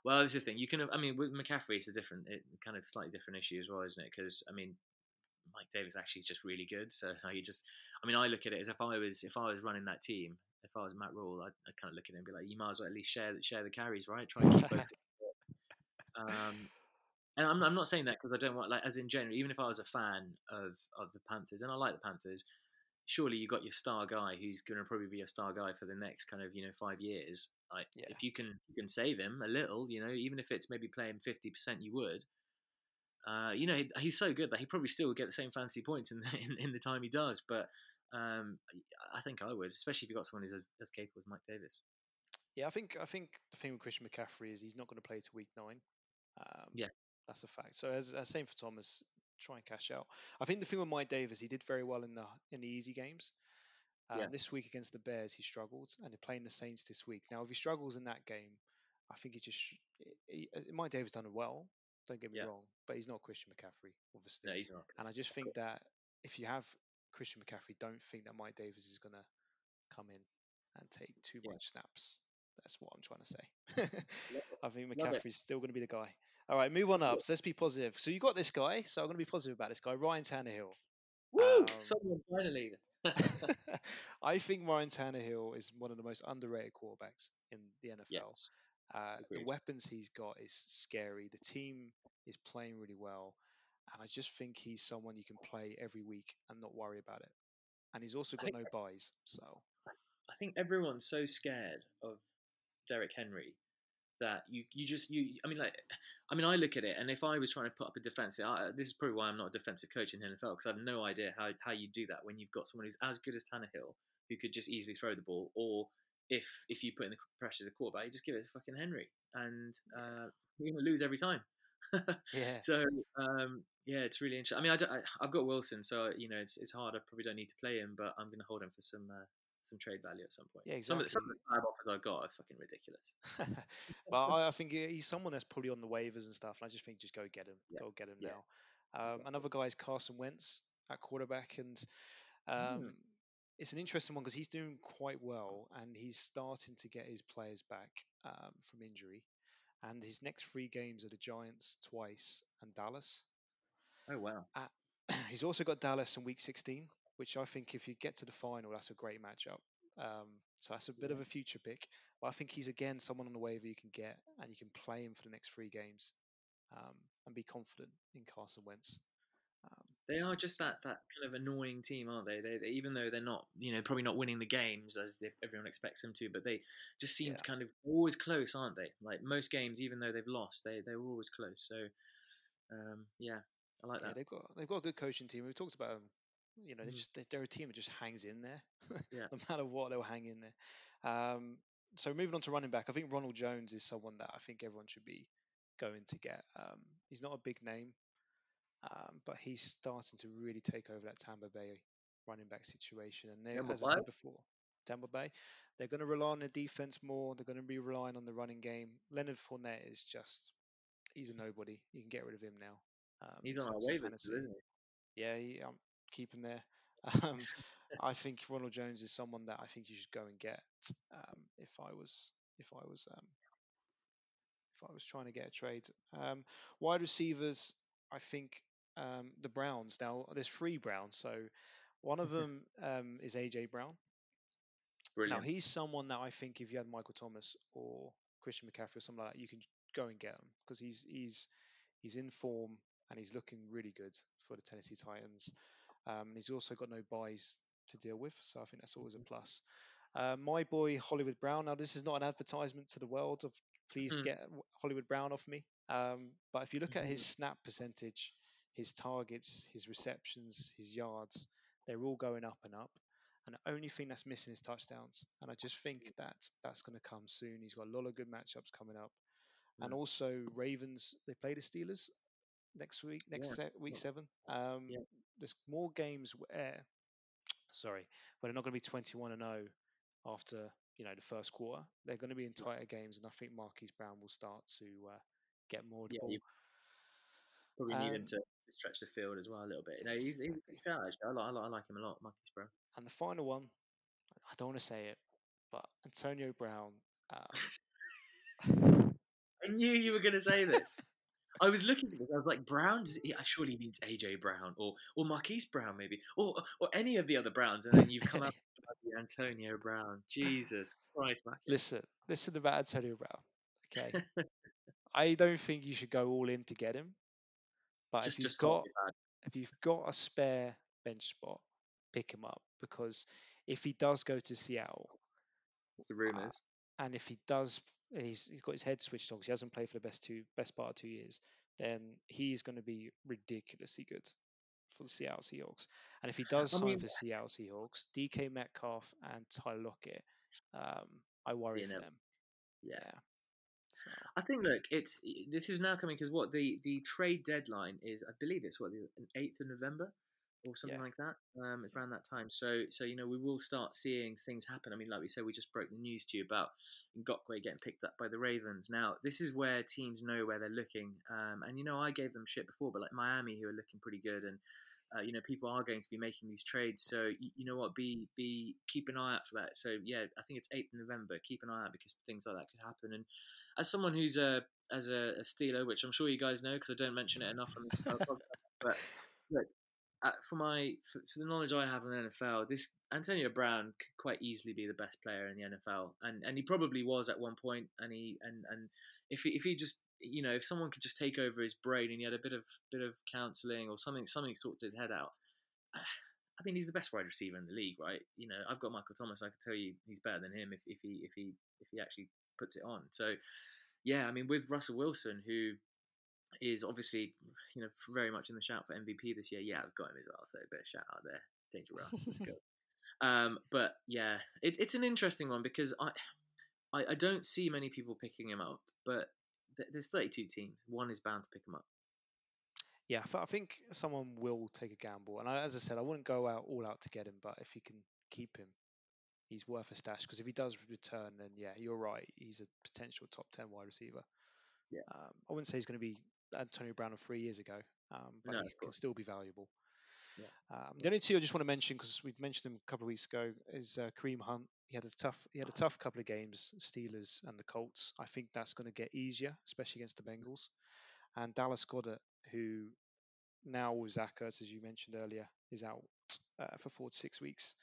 well, this is the thing. You can, I mean, with McCaffrey, it's a different, it, kind of slightly different issue as well, isn't it? Because I mean, Mike Davis actually is just really good. So you just, I mean, I look at it as if I was, if I was running that team, if I was Matt Rhule, I'd, I'd kind of look at him and be like, you might as well at least share share the carries, right? Try and keep both. um, and I'm, I'm not saying that because I don't want like as in general. Even if I was a fan of of the Panthers and I like the Panthers, surely you got your star guy who's going to probably be a star guy for the next kind of you know five years. Like Yeah. if you can you can save him a little, you know, even if it's maybe playing fifty percent, you would. Uh, you know, he, he's so good that he probably still would get the same fancy points in the, in, in the time he does. But um, I think I would, especially if you've got someone who's as, as capable as Mike Davis. yeah, I think I think the thing with Christian McCaffrey is he's not going to play to week nine. Um, Yeah. that's a fact. So as, as same for Thomas, try and cash out. I think the thing with Mike Davis, he did very well in the in the easy games. Um, Yeah. This week against the Bears, he struggled, and they're playing the Saints this week. Now, if he struggles in that game, I think he just he, he, Mike Davis done it well. Don't get me Yeah. wrong, but he's not Christian McCaffrey, obviously. No, he's not. And I just think that if you have Christian McCaffrey, don't think that Mike Davis is going to come in and take too Yeah. much snaps. That's what I'm trying to say. I think. McCaffrey's still going to be the guy. All right, move on up. So let's be positive. So you got this guy. So I'm going to be positive about this guy, Ryan Tannehill. Woo! Um, Someone finally. I think Ryan Tannehill is one of the most underrated quarterbacks in the NFL. yes. Uh, the weapons he's got is scary. The team is playing really well, and I just think he's someone you can play every week and not worry about it. And he's also got no byes, so I think everyone's so scared of Derrick Henry that you you just you I mean like I mean I look at it and if I was trying to put up a defensive I, this is probably why I'm not a defensive coach in the NFL because I have no idea how how you do that when you've got someone who's as good as Tannehill who could just easily throw the ball or if if you put in the pressure as a quarterback you just give it to fucking Henry and uh, you're gonna lose every time. yeah. So um, yeah, it's really interesting. I mean, I don't, I, I've got Wilson, so you know it's it's hard. I probably don't need to play him, but I'm going to hold him for some uh, some trade value at some point. Yeah, Some of, the- some of the FAAB offers I've got are fucking ridiculous. but I, I think he's someone that's probably on the waivers and stuff, and I just think just go get him. Yeah, Go get him yeah, now. Um, another guy is Carson Wentz at quarterback, and um, Mm. it's an interesting one because he's doing quite well, and he's starting to get his players back um, from injury. And his next three games are the Giants twice and Dallas. Oh wow, he's also got Dallas in Week 16, which I think if you get to the final, that's a great matchup. Um, so that's a bit of a future pick. But I think he's again someone on the waiver you can get, and you can play him for the next three games, um, and be confident in Carson Wentz. They are just that that kind of annoying team, aren't they? They, they even though they're not you know probably not winning the games as they, everyone expects them to, but they just seem Yeah. to kind of always close, aren't they? Like most games, even though they've lost, they they were always close. So um, yeah, I like yeah, that. they've got they've got a good coaching team. We've talked about them. You know, they Mm. just they- they're a team that just hangs in there. Yeah. no matter what, they'll hang in there. Um, so moving on to running back, I think Ronald Jones is someone that I think everyone should be going to get. Um, he's not a big name, um, but he's starting to really take over that Tampa Bay running back situation. And they, Tampa as I said before, Tampa Bay, they're going to rely on the defense more. They're going to be relying on the running game. Leonard Fournette is just he's a nobody. You can get rid of him now. Um, He's on our of isn't he? Yeah, he, um, keep him there. Um, I think Ronald Jones is someone that I think you should go and get. Um, if I was, if I was, um, if I was trying to get a trade, um, wide receivers, I think um, the Browns. Now there's three Browns, so one of them um, is AJ Brown. Brilliant. Now he's someone that I think if you had Michael Thomas or Christian McCaffrey or something like that, you can go and get him because he's he's he's in form and he's looking really good for the Tennessee Titans. Um, he's also got no byes to deal with, so I think that's always a plus. Uh, my boy Hollywood Brown. Now this is not an advertisement to the world of please Hmm. get Hollywood Brown off me. Um, but if you look at his Mm-hmm. snap percentage, his targets, his receptions, his yards, they're all going up and up. And the only thing that's missing is touchdowns. And I just think that that's going to come soon. He's got a lot of good matchups coming up. And Mm. also Ravens, they play the Steelers next week, next Yeah, se- week yeah. seven. Um, Yeah. There's more games where, sorry, where they're not going to be 21 and 0 after you know the first quarter. They're going to be in tighter games, and I think Marquise Brown will start to uh, get more Yeah, you probably need him Um, to stretch the field as well a little bit. You know, he's, he's a good shout, actually. I like, I like, I like him a lot, Marcus Brown. And the final one, I don't want to say it, but Antonio Brown. Um, I knew you were going to say this. I was looking at this. I was like, Brown? Does he, surely he means AJ Brown or or Marquise Brown, maybe, or or any of the other Browns. And then you've come up with Antonio Brown. Jesus Christ, listen, listen about Antonio Brown. Okay, I don't think you should go all in to get him. But Just if you've got if you've got a spare bench spot, pick him up because if he does go to Seattle, It's the rumors. and if he does, he's he's got his head switched on because he hasn't played for the best two best part of two years, then he's going to be ridiculously good for the Seattle Seahawks. And if he does I sign mean- for Seattle Seahawks, DK Metcalf and Tyler Lockett, um, I worry for CNM. them. yeah. So I think look, it's this is now coming because what the the trade deadline is. I believe it's what the eighth of November or something Yeah. like that. Um, it's around that time. So so you know we will start seeing things happen. I mean, like we said, we just broke the news to you about Ngakoue getting picked up by the Ravens. Now this is where teams know where they're looking. Um, and you know I gave them shit before, but like Miami, who are looking pretty good and. Uh, you know, people are going to be making these trades, so you, you know what? Be be keep an eye out for that. So yeah, I think it's 8th of November. Keep an eye out because things like that could happen. And as someone who's a as a, a Steeler, which I'm sure you guys know because I don't mention it enough on the podcast, but look, uh, for my for, for the knowledge I have in the NFL, this Antonio Brown could quite easily be the best player in the NFL, and and he probably was at one point. And he and and if he, if he just you know if someone could just take over his brain and he had a bit of bit of counselling or something something sorted his head out. I mean, he's the best wide receiver in the league, right? You know, I've got Michael Thomas. I could tell you he's better than him if, if he if he if he actually puts it on. So, yeah, I mean, with Russell Wilson, who is obviously you know very much in the shout for MVP this year. Yeah, I've got him as well. So a bit of shout out there, Danger Russ. Let's go. Um, but yeah, it, it's an interesting one because I, I I don't see many people picking him up, but th- there's 32 teams. One is bound to pick him up. yeah, I think someone will take a gamble. And I, as I said, I wouldn't go out all out to get him, but if you can keep him, he's worth a stash. Because if he does return, then yeah, you're right. He's a potential top ten wide receiver. Yeah. Um, I wouldn't say he's going to be Antonio Brown of three years ago, um, but No, he can still be valuable. Yeah. Um, the only two I just want to mention because we've mentioned him a couple of weeks ago is uh, Kareem Hunt. He had a tough he had a tough couple of games, Steelers and the Colts. I think that's going to get easier, especially against the Bengals. And Dallas Goedert, who now with Zach Ertz, as you mentioned earlier, is out uh, for four to six weeks.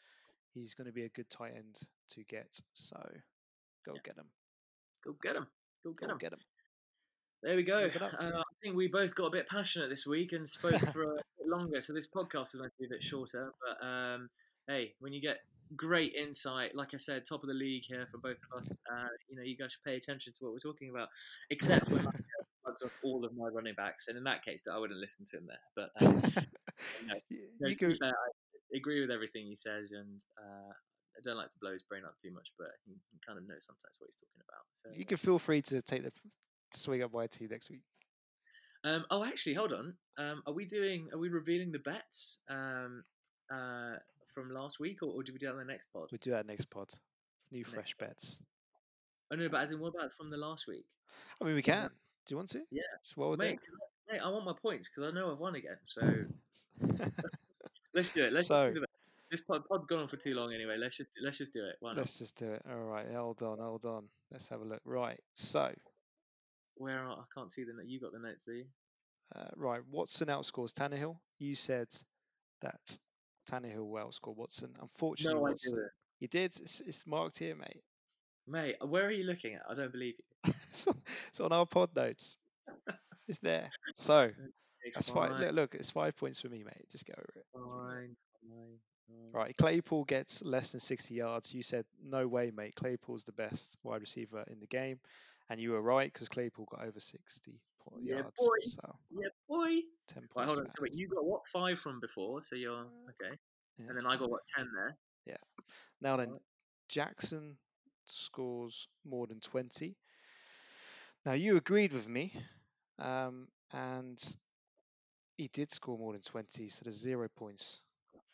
He's going to be a good tight end to get. So go Yeah. get him. Go get him. Go get Go him. get him. There we go. Uh, I think we both got a bit passionate this week and spoke for a bit longer, so this podcast is going to be a bit shorter. But um, hey, when you get great insight, like I said, top of the league here for both of us, uh, you know, you guys should pay attention to what we're talking about. Except when I plugs off all of my running backs, and in that case, I wouldn't listen to him there. But um, no, Y- no, you go. fair, agree with everything he says, and uh, I don't like to blow his brain up too much, but he, he kind of knows sometimes what he's talking about. So You can feel free to take the swing up my team next week. Um, oh, actually, hold on. Um, are we doing? Are we revealing the bets um, uh, from last week, or, or do we do that on the next pod? We'll do that next pod. New Next fresh bets. Oh no, but as in, what about from the last week? I mean, we can. Do you want to? Yeah. Just while we're Mate, mate, I want my points because I know I've won again. So. let's do it. Let's So- do it. This pod, pod's gone on for too long anyway. Let's just let's just do it. Why not? Let's just do it. All right. Hold on. Hold on. Let's have a look. Right. So, Where are, I can't see the note. You got the notes, do you? uh, right. Watson outscores Tannehill. You said that Tannehill will outscore Watson. Unfortunately, No, I Watson. didn't. You did. It's, it's marked here, mate. Mate, where are you looking at? I don't believe you. it's, on, our pod notes. It's there. So that's fine. Look, look, it's five points for me, mate. Just get over it. Fine, fine, fine. Right, Claypool gets less than 60 yards. You said, no way, mate. Claypool's the best wide receiver in the game. And you were right because Claypool got over 60 po- Yeah, yards. boy. So Yeah, boy. 10 points. Right, hold on. So wait, you got what five from before? So you're okay, Yeah. and then I got what ten there. Yeah. Now then. Jackson scores more than 20. Now you agreed with me, um, and he did score more than 20, so there's zero points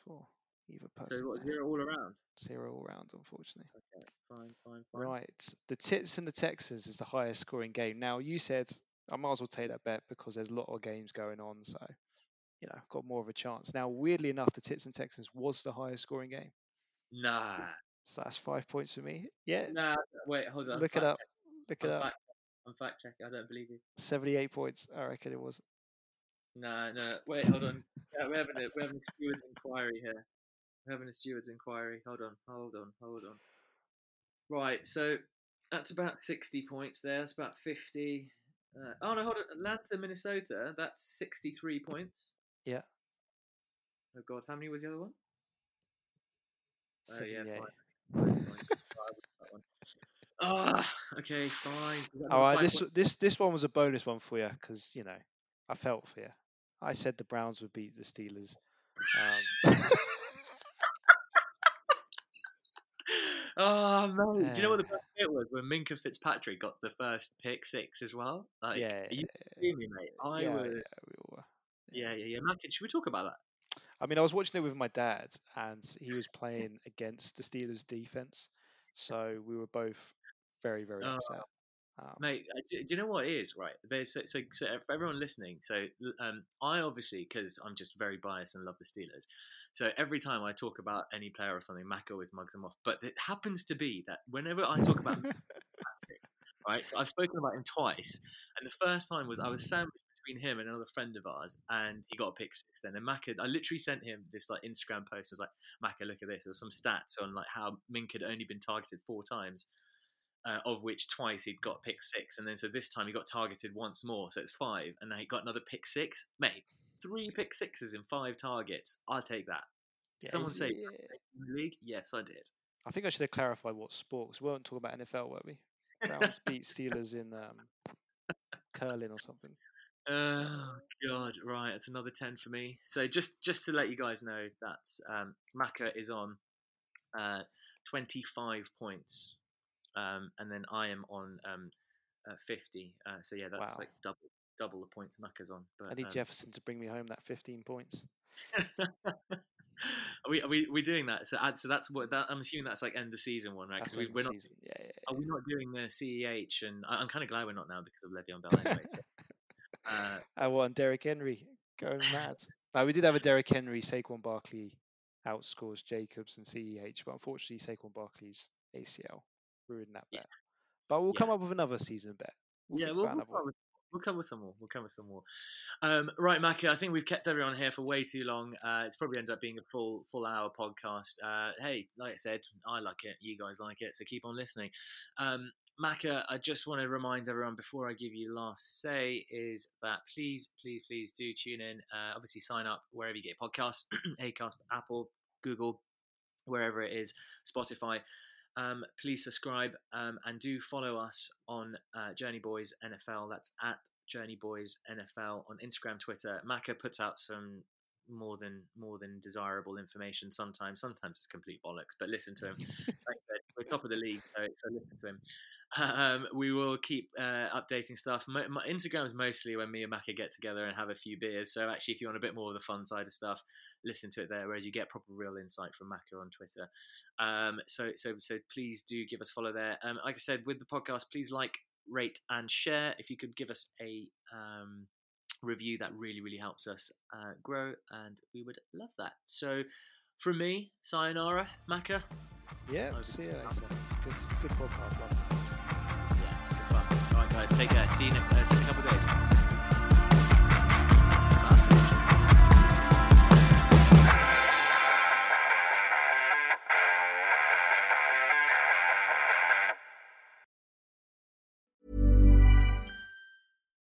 for either person. So what zero all around? Zero all round, unfortunately. Okay, fine, fine, fine. Right. The Tits and the Texans is the highest scoring game. Now you said I might as well take that bet because there's a lot of games going on, so you know, got more of a chance. Now, weirdly enough, the Tits and Texans was the highest scoring game. Nah, So that's five points for me. Yeah. nah. Wait, hold on. Look it fact up. check. Look it I'm up. fact, I'm fact checking. I don't believe you. 78 points. I reckon it was. No, no. Wait, hold on. Yeah, we're having a we're having a steward's inquiry here. We're having a steward's inquiry. Hold on, hold on, hold on. Right, so that's about sixty points there. That's about fifty. Uh, oh no, hold on. Atlanta, Minnesota. That's sixty-three points. Yeah. Oh God, how many was the other one? Oh yeah, fine. Fine. Oh, I wouldn't that one. Ah, okay, fine. All right. five This points? this this one was a bonus one for you because you know I felt for you. I said the Browns would beat the Steelers. Um, Oh man, do you know what the Uh, best bit was when Minkah Fitzpatrick got the first pick six as well? Like, yeah, are yeah, you kidding me, mate? I yeah, was, yeah, we were. yeah, yeah, yeah. Should we talk about that? I mean, I was watching it with my dad, and he was playing against the Steelers' defense, so we were both very, very Oh, upset. Um, Mate, uh, do, you know what it is? Right, so, so, so for everyone listening. So, um, I obviously because I'm just very biased and love the Steelers. So every time I talk about any player or something, Mac always mugs them off. But it happens to be that whenever I talk about right? So I've spoken about him twice, and the first time was I was sandwiched between him and another friend of ours, and he got a pick six. Then and Macca, I literally sent him this like Instagram post. I was like, Macca, look at this. Was some stats on like how Mink had only been targeted four times. Uh, of which twice he'd got pick six, and then so this time he got targeted once more, so it's five, and now he got another pick six. Mate, three pick sixes in five targets. I'll take that. Did yeah, Someone say yeah. league? Yes, I did. I think I should have clarified what sport, 'cause we weren't talking about NFL, were we? Browns beat Steelers in um, curling or something. Oh god, right, it's another ten for me. So just just to let you guys know, that um, Macca is on uh, twenty five points, um, and then I am on um, uh, fifty. Uh, so yeah, that's Wow. like double double the points Macca's on. But I need um, Jefferson to bring me home that 15 points. are we are we we doing that? So add, so that's what that, I'm assuming that's like end of season one, right? Because we, we're not. season. Yeah, yeah, Are we not doing the CEH? And I, I'm kind of glad we're not now because of Le'Veon Bell anyway. So, uh, I want Derrick Henry going mad. now we did have a Derrick Henry, Saquon Barkley outscores Jacobs and CEH, but unfortunately Saquon Barkley's ACL ruined that Yeah. bet. But we'll Yeah. come up with another season bet. We'll yeah, we'll, we'll, one. cover, we'll cover some more. We'll come with some more. Um, right, Macca, I think we've kept everyone here for way too long. Uh, it's probably ended up being a full full hour podcast. Uh, hey, like I said, I like it. You guys like it, so keep on listening. Um, Macca, I just want to remind everyone before I give you the last say is that please, please, please do tune in. Uh, obviously, sign up wherever you get podcasts, Acast, Apple, Google, wherever it is, Spotify. Um, please subscribe um, and do follow us on uh, Journey Boys NFL. That's at Journey Boys NFL on Instagram, Twitter. Macca puts out some more than more than desirable information sometimes. Sometimes it's complete bollocks, but listen to him. like I said, we're top of the league, so, so listen to him. Um, we will keep uh, updating stuff. My, my Instagram is mostly when me and Macca get together and have a few beers. So actually, if you want a bit more of the fun side of stuff, listen to it there. Whereas you get proper real insight from Macca on Twitter. Um, so so so please do give us follow there. Um, like I said, with the podcast, please like, rate, and share. If you could give us a um, review, that really really helps us uh, grow, and we would love that. So. From me, sayonara, Macca. Yeah, I'll see you do later. Good, good podcast. loved. Yeah, good fun. All right, guys, take care. See you, ne- uh, see you in a couple of days.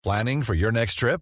Planning for your next trip?